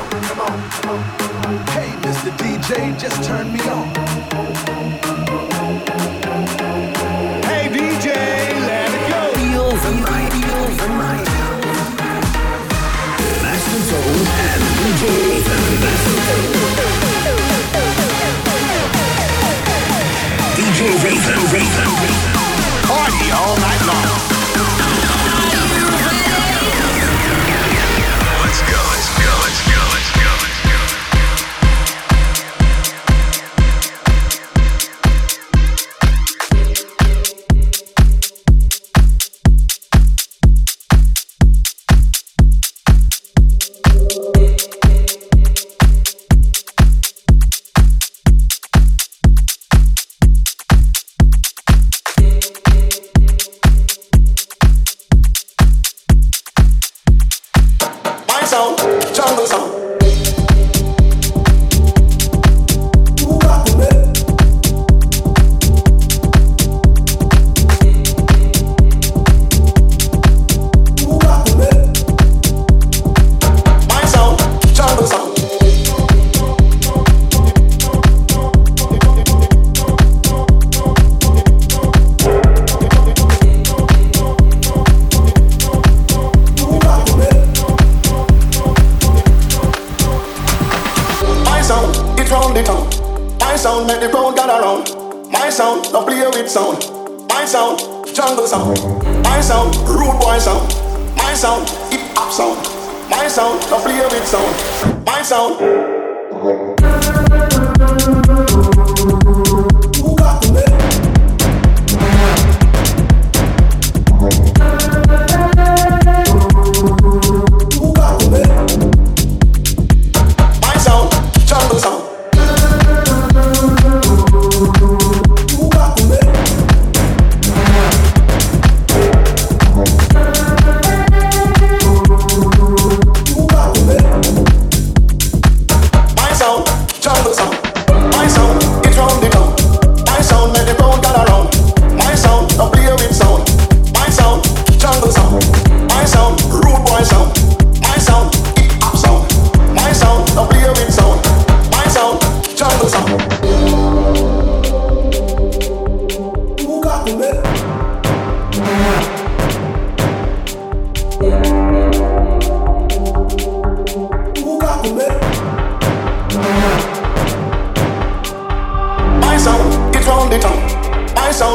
Hey, Mr. DJ, just turn me on. Hey, DJ, let it go. Feel the night, feel the night. Master Soul and DJ DJ Raven, Raven. Party all night long.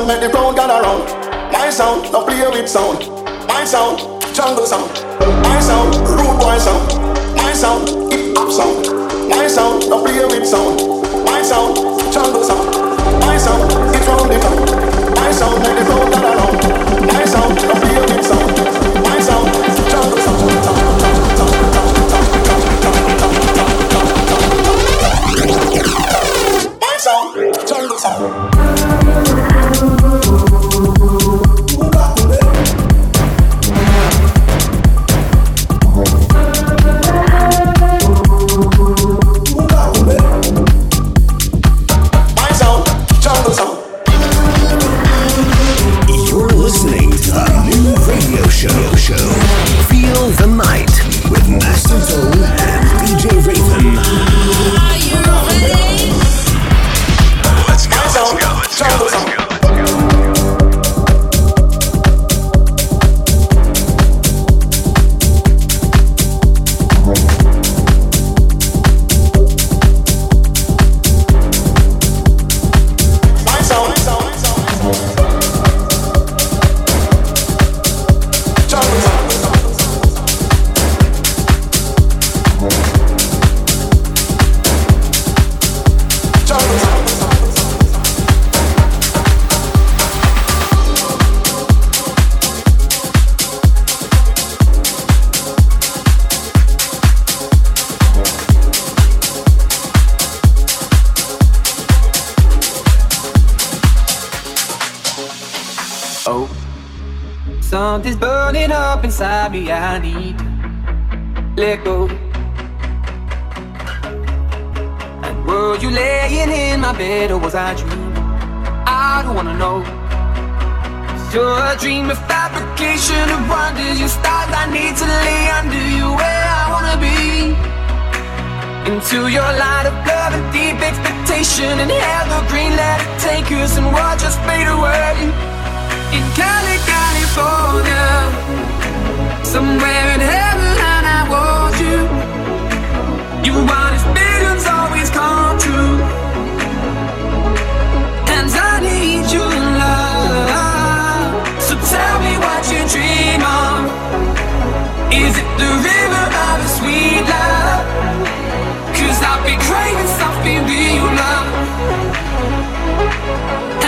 sound, make the ground gather round. My sound, no play with sound. My sound, jungle sound. My sound, rude boy sound. My sound, hip hop sound. My sound, no play with sound. My sound, jungle sound. My sound, it's round the town. My sound, make the crowd gather round. My sound, no play with sound. My sound, jungle sound. My sound, jungle sound.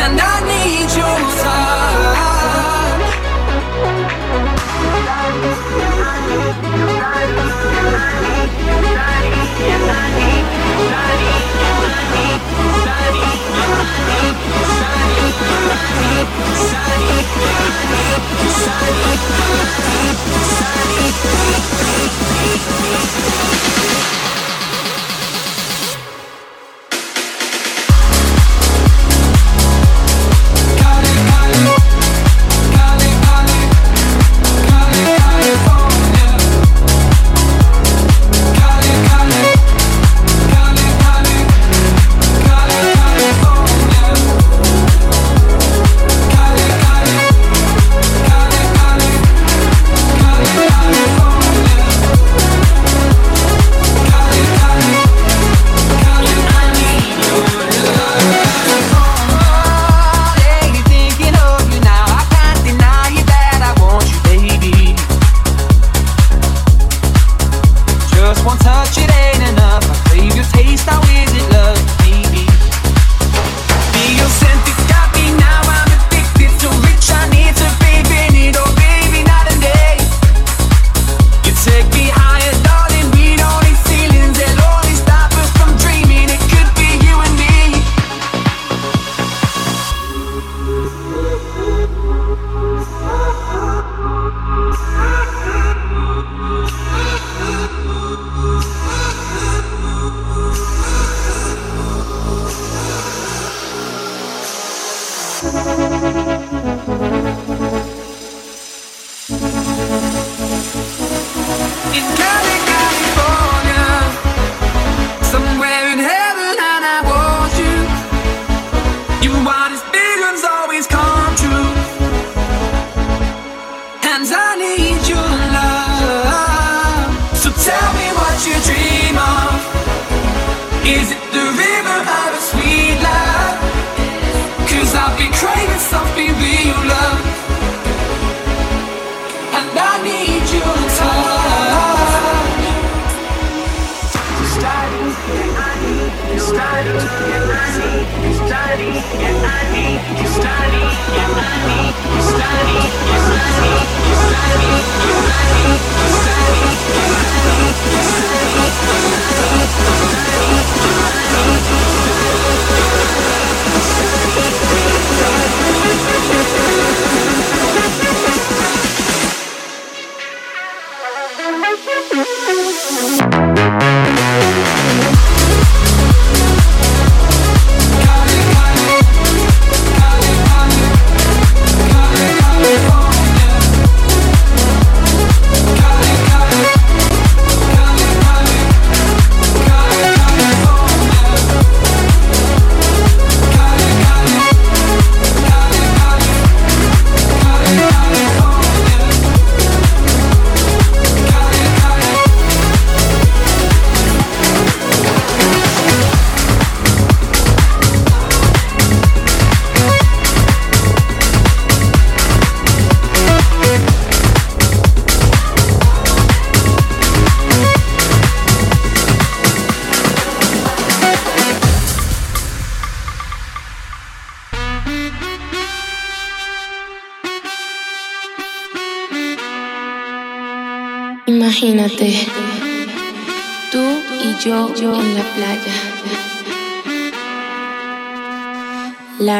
And I need your touch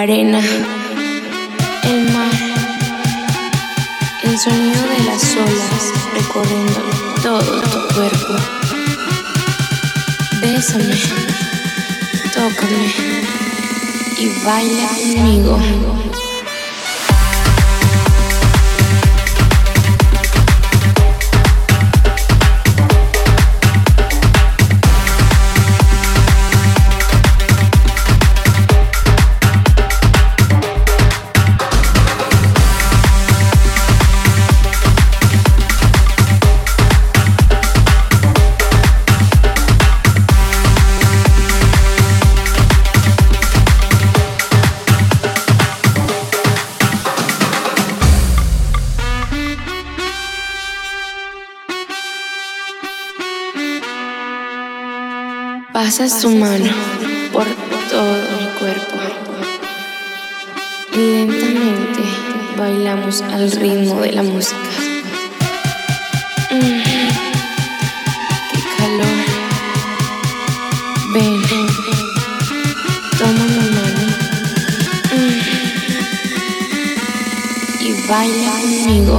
arena, Pasa su mano por todo mi cuerpo. Y lentamente bailamos al ritmo de la música. Mm, ¡Qué calor! Ven, toma mi mano mm, y baila conmigo.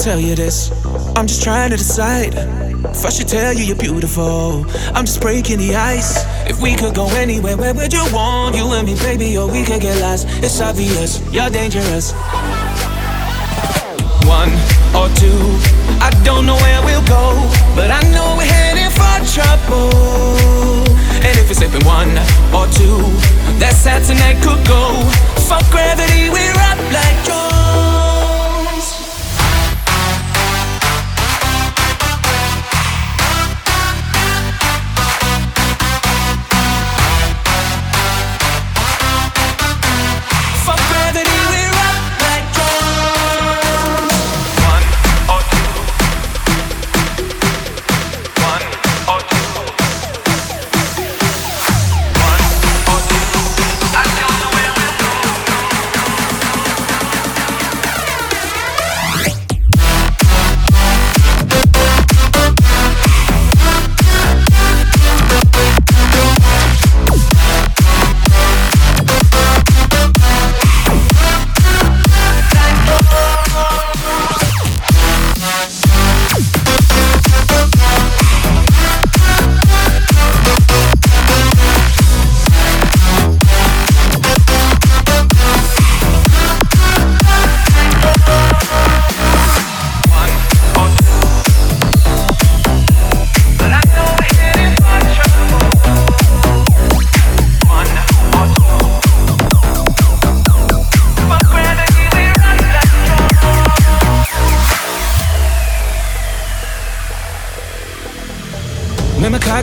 Tell you this. I'm just trying to decide. If I should tell you you're beautiful, I'm just breaking the ice. If we could go anywhere, where would you want? You and me, baby, or we could get lost. It's obvious, you're dangerous. One or two, I don't know where we'll go, but I know we're heading for trouble. And if it's sipping one or two, that's how tonight could go. Fuck gravity, we're up like Joe.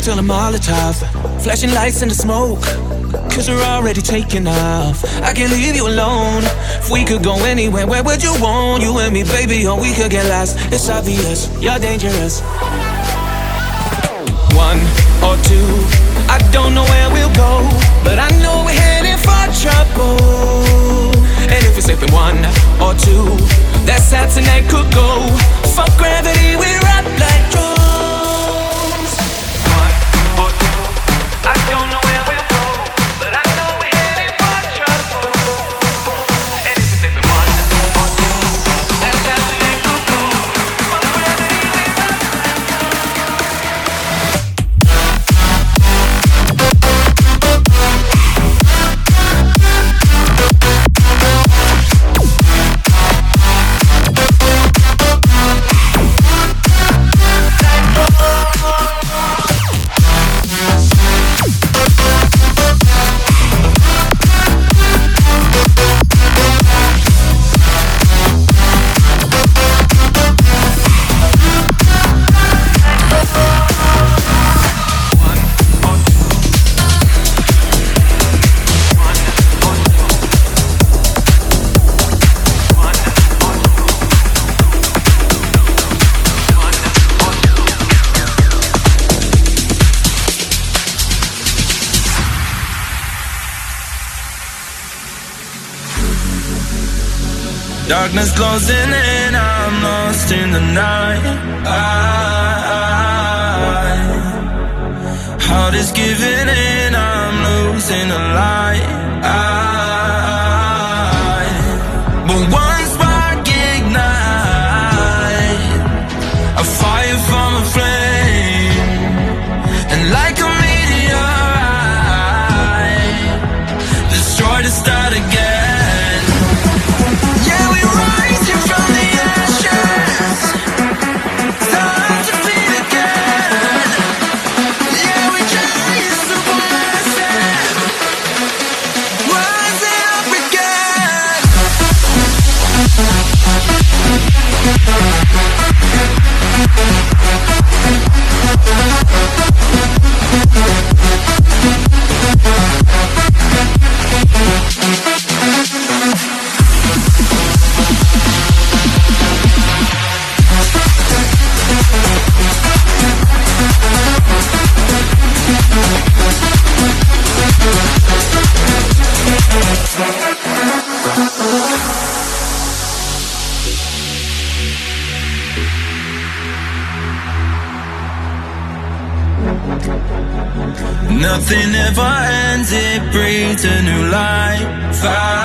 Cocktail and Molotov, flashing lights in the smoke. Cause we're already taking off. I can't leave you alone. If we could go anywhere, where would you want? You and me, baby, or we could get lost. It's obvious, you're dangerous. One or two, I don't know where we'll go, but I know we're heading for trouble. And if we're slipping one or two, that's how tonight could go. Fuck gravity, we're up like Joe. Darkness closing in, I'm lost in the night. A new life.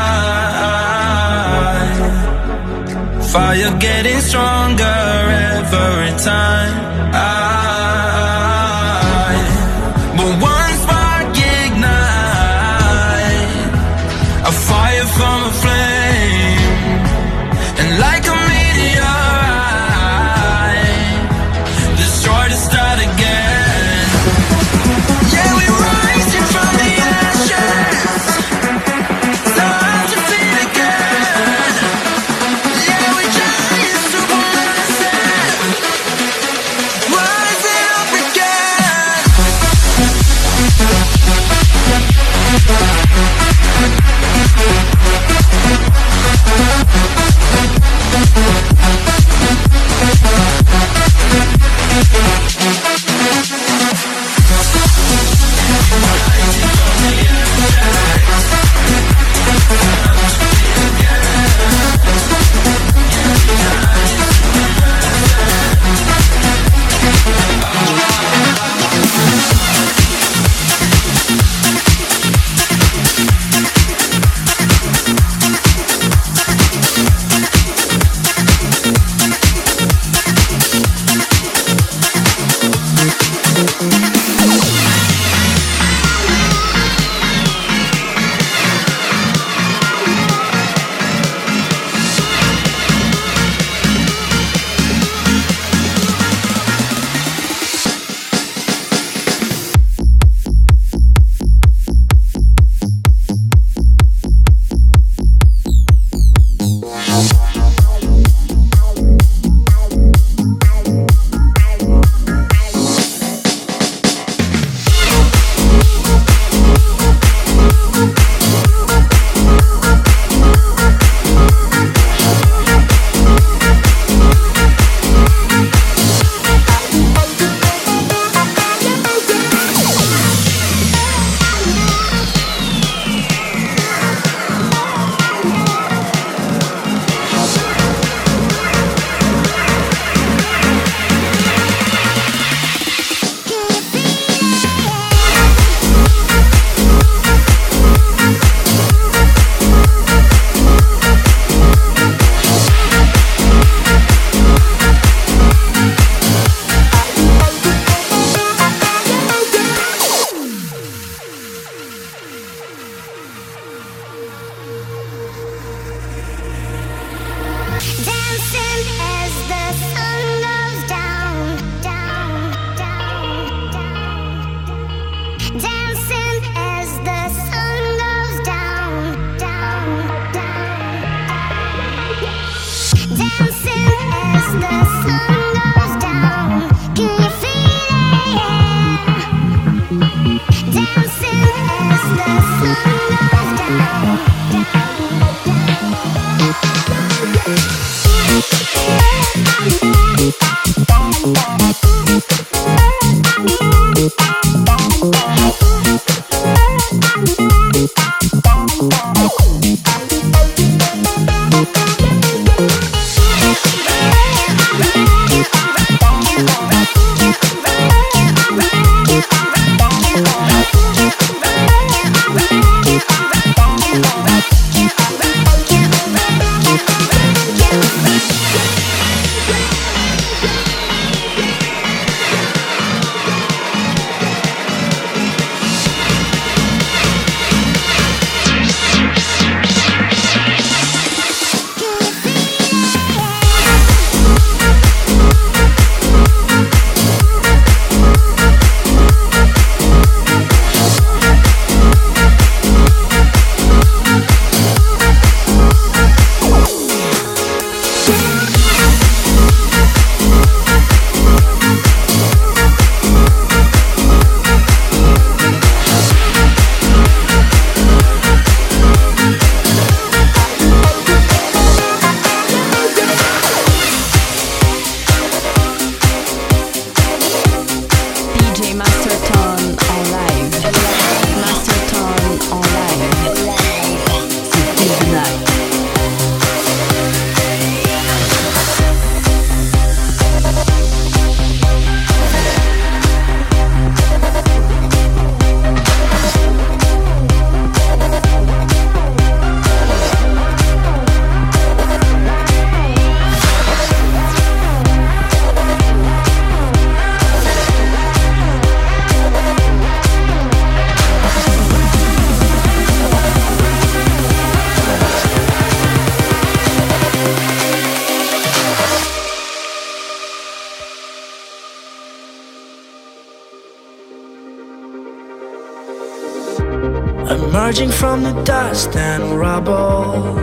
emerging from the dust and rubble.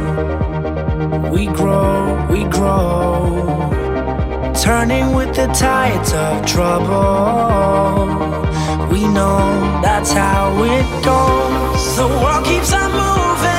We grow, we grow, turning with the tides of trouble. We know that's how it goes. The world keeps on moving.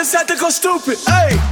cause I had to go stupid. Hey.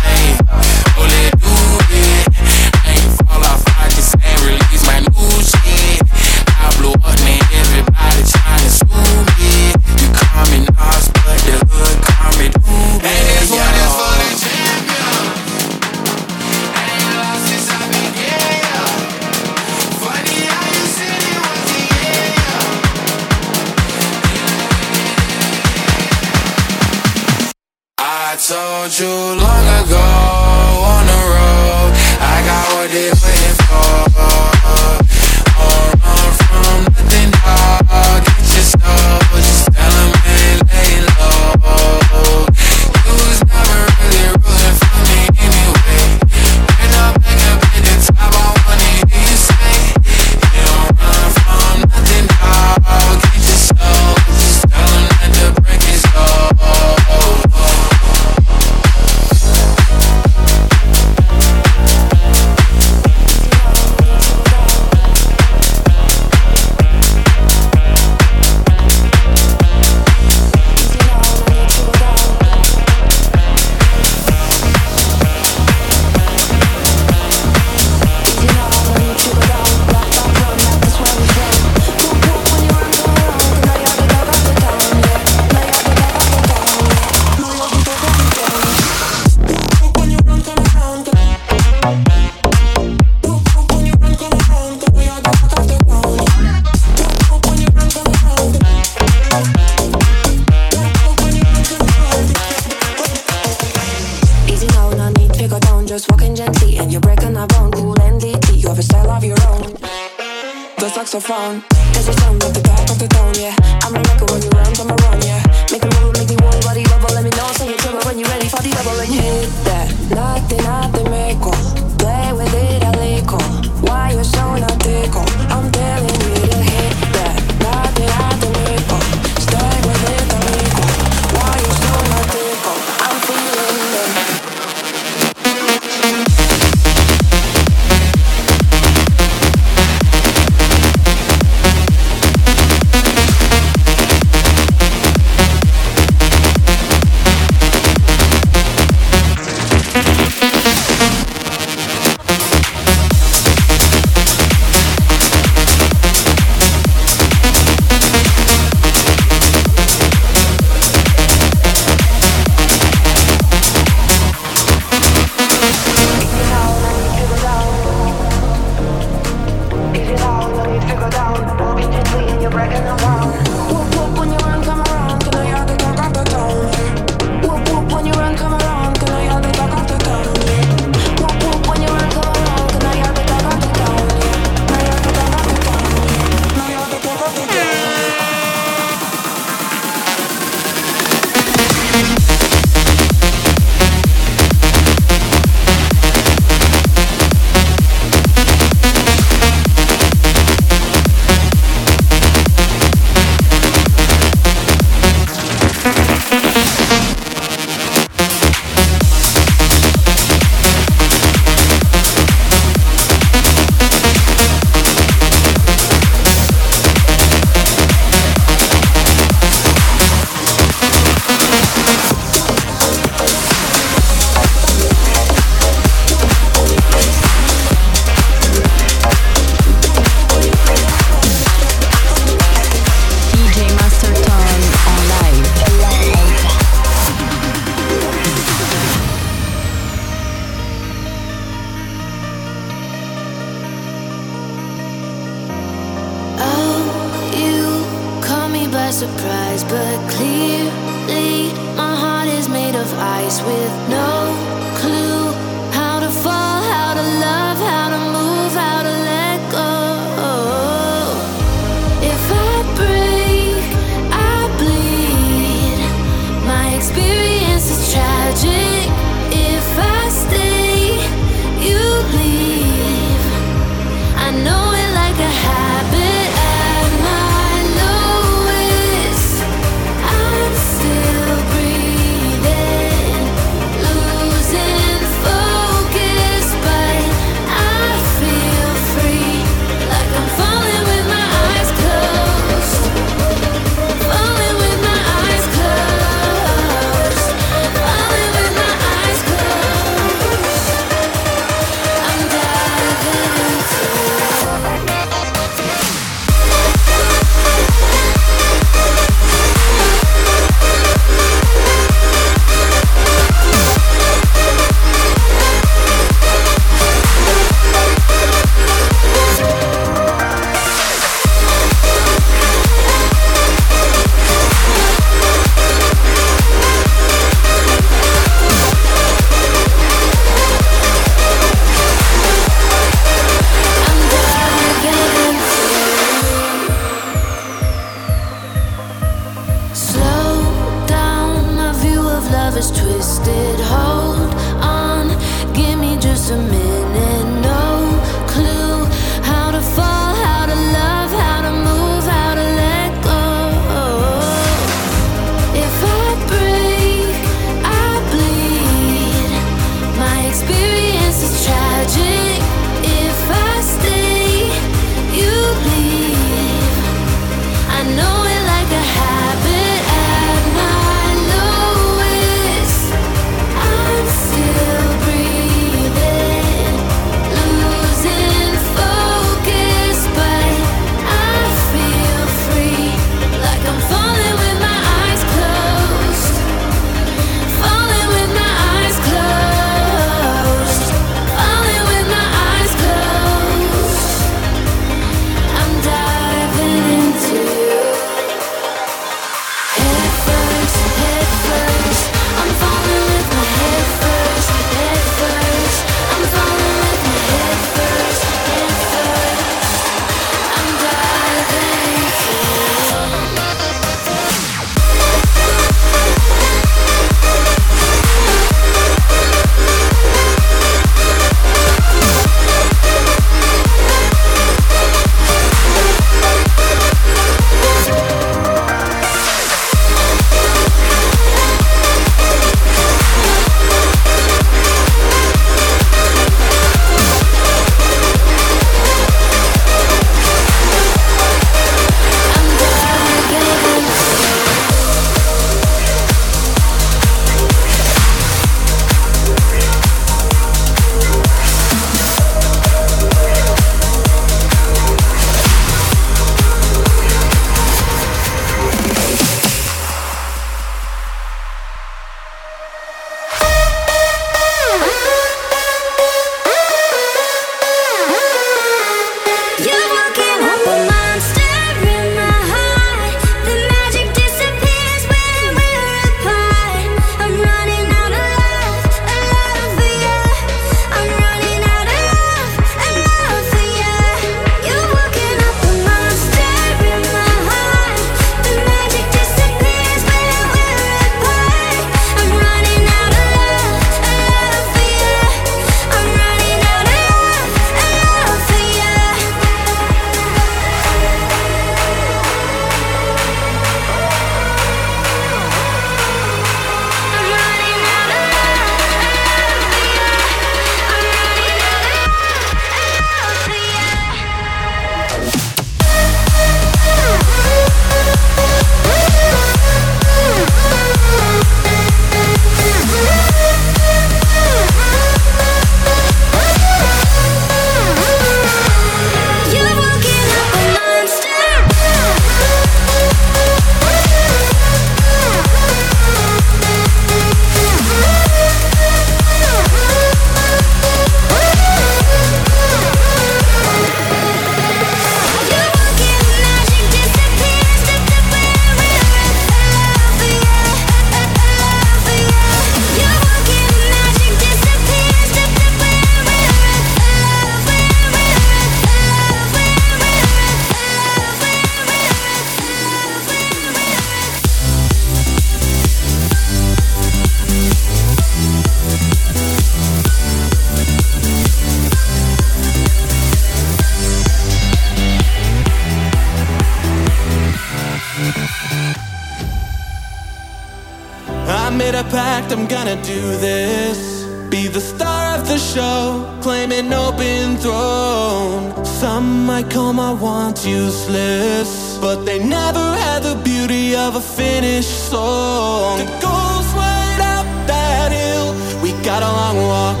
pact, I'm gonna do this. Be the star of the show, claim an open throne. Some might call my wants useless, but they never had the beauty of a finished song. The goal's right up that hill, we got a long walk.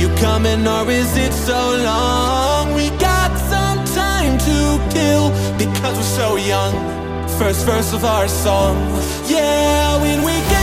You coming or is it so long? We got some time to kill because we're so young first verse of our song. Yeah, when we get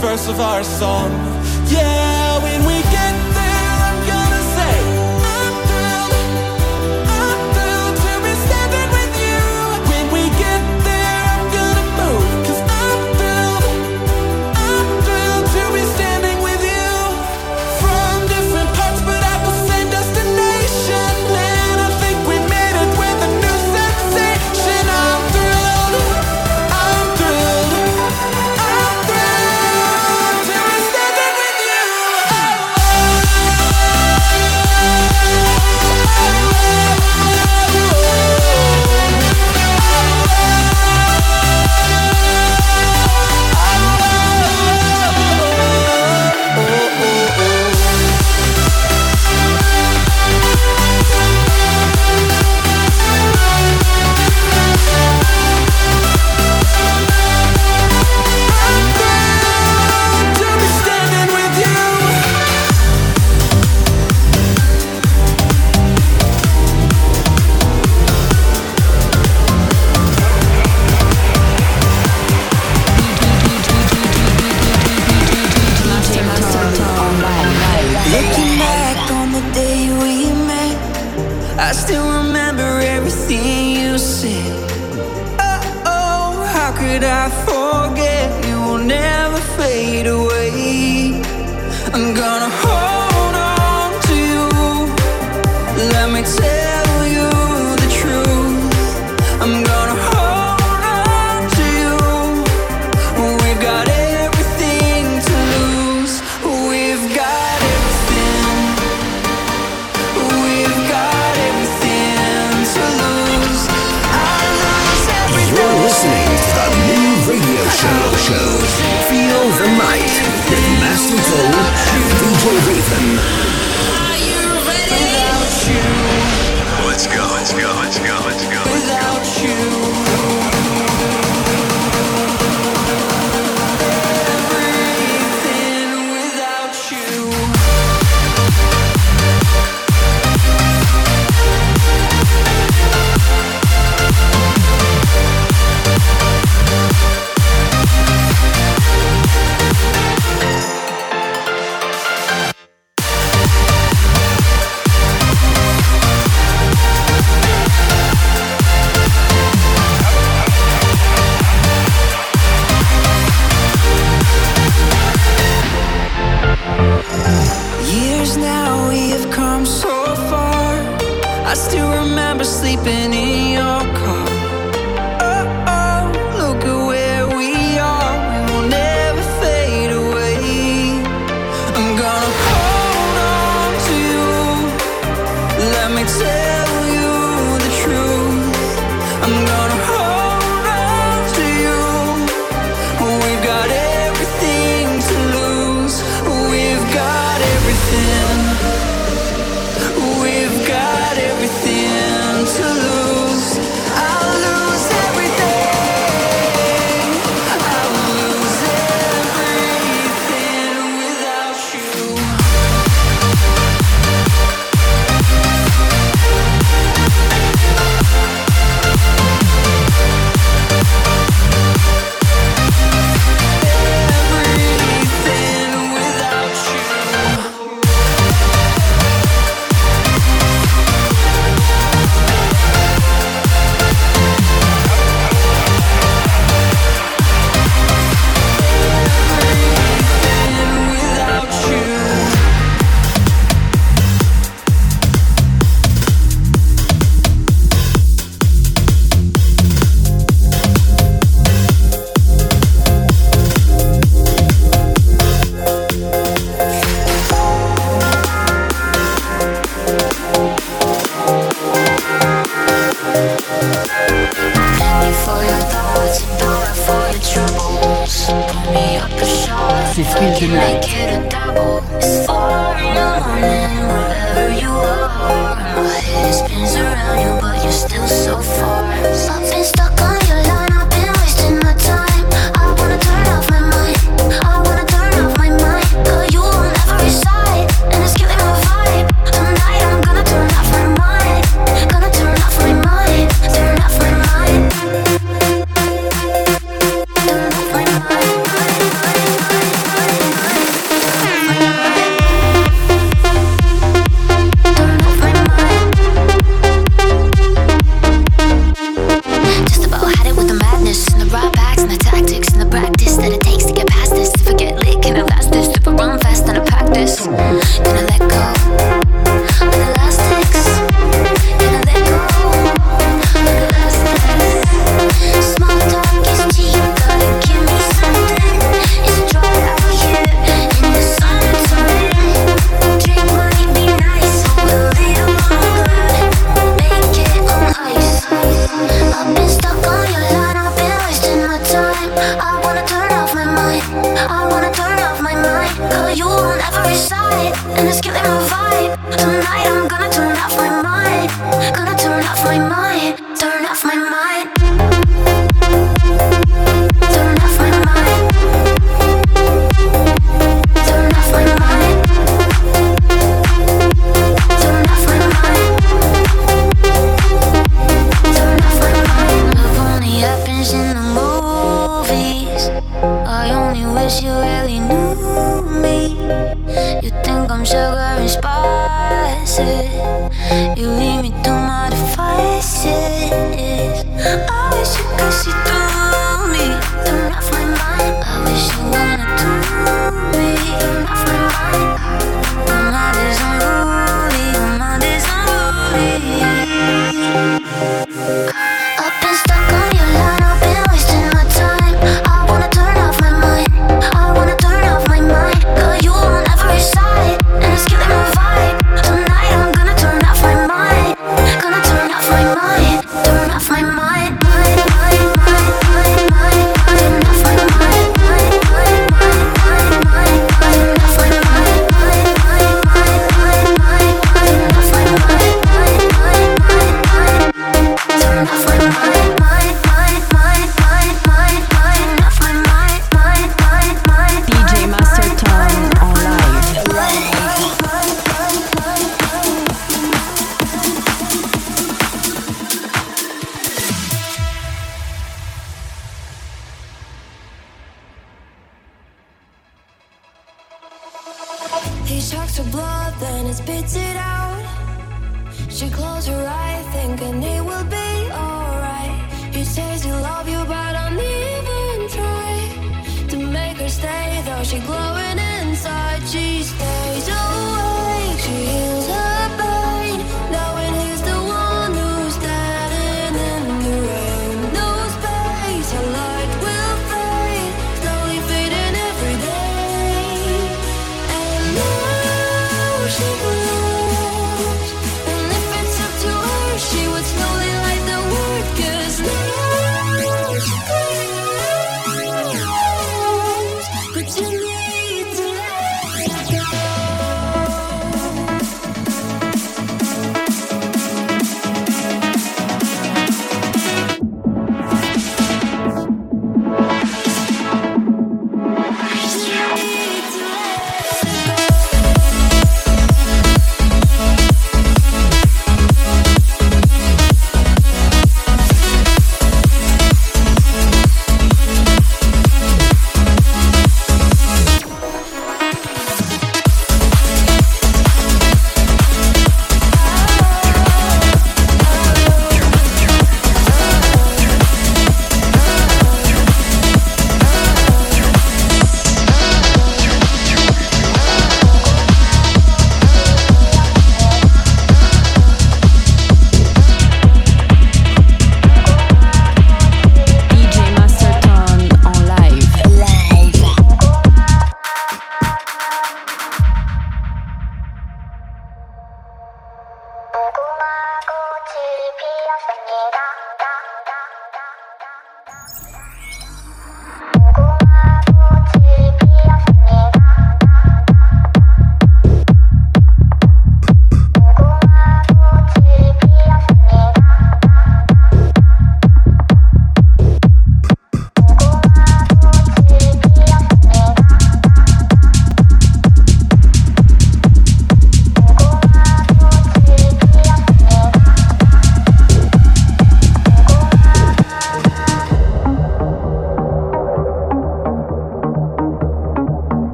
verse of our song. Yeah.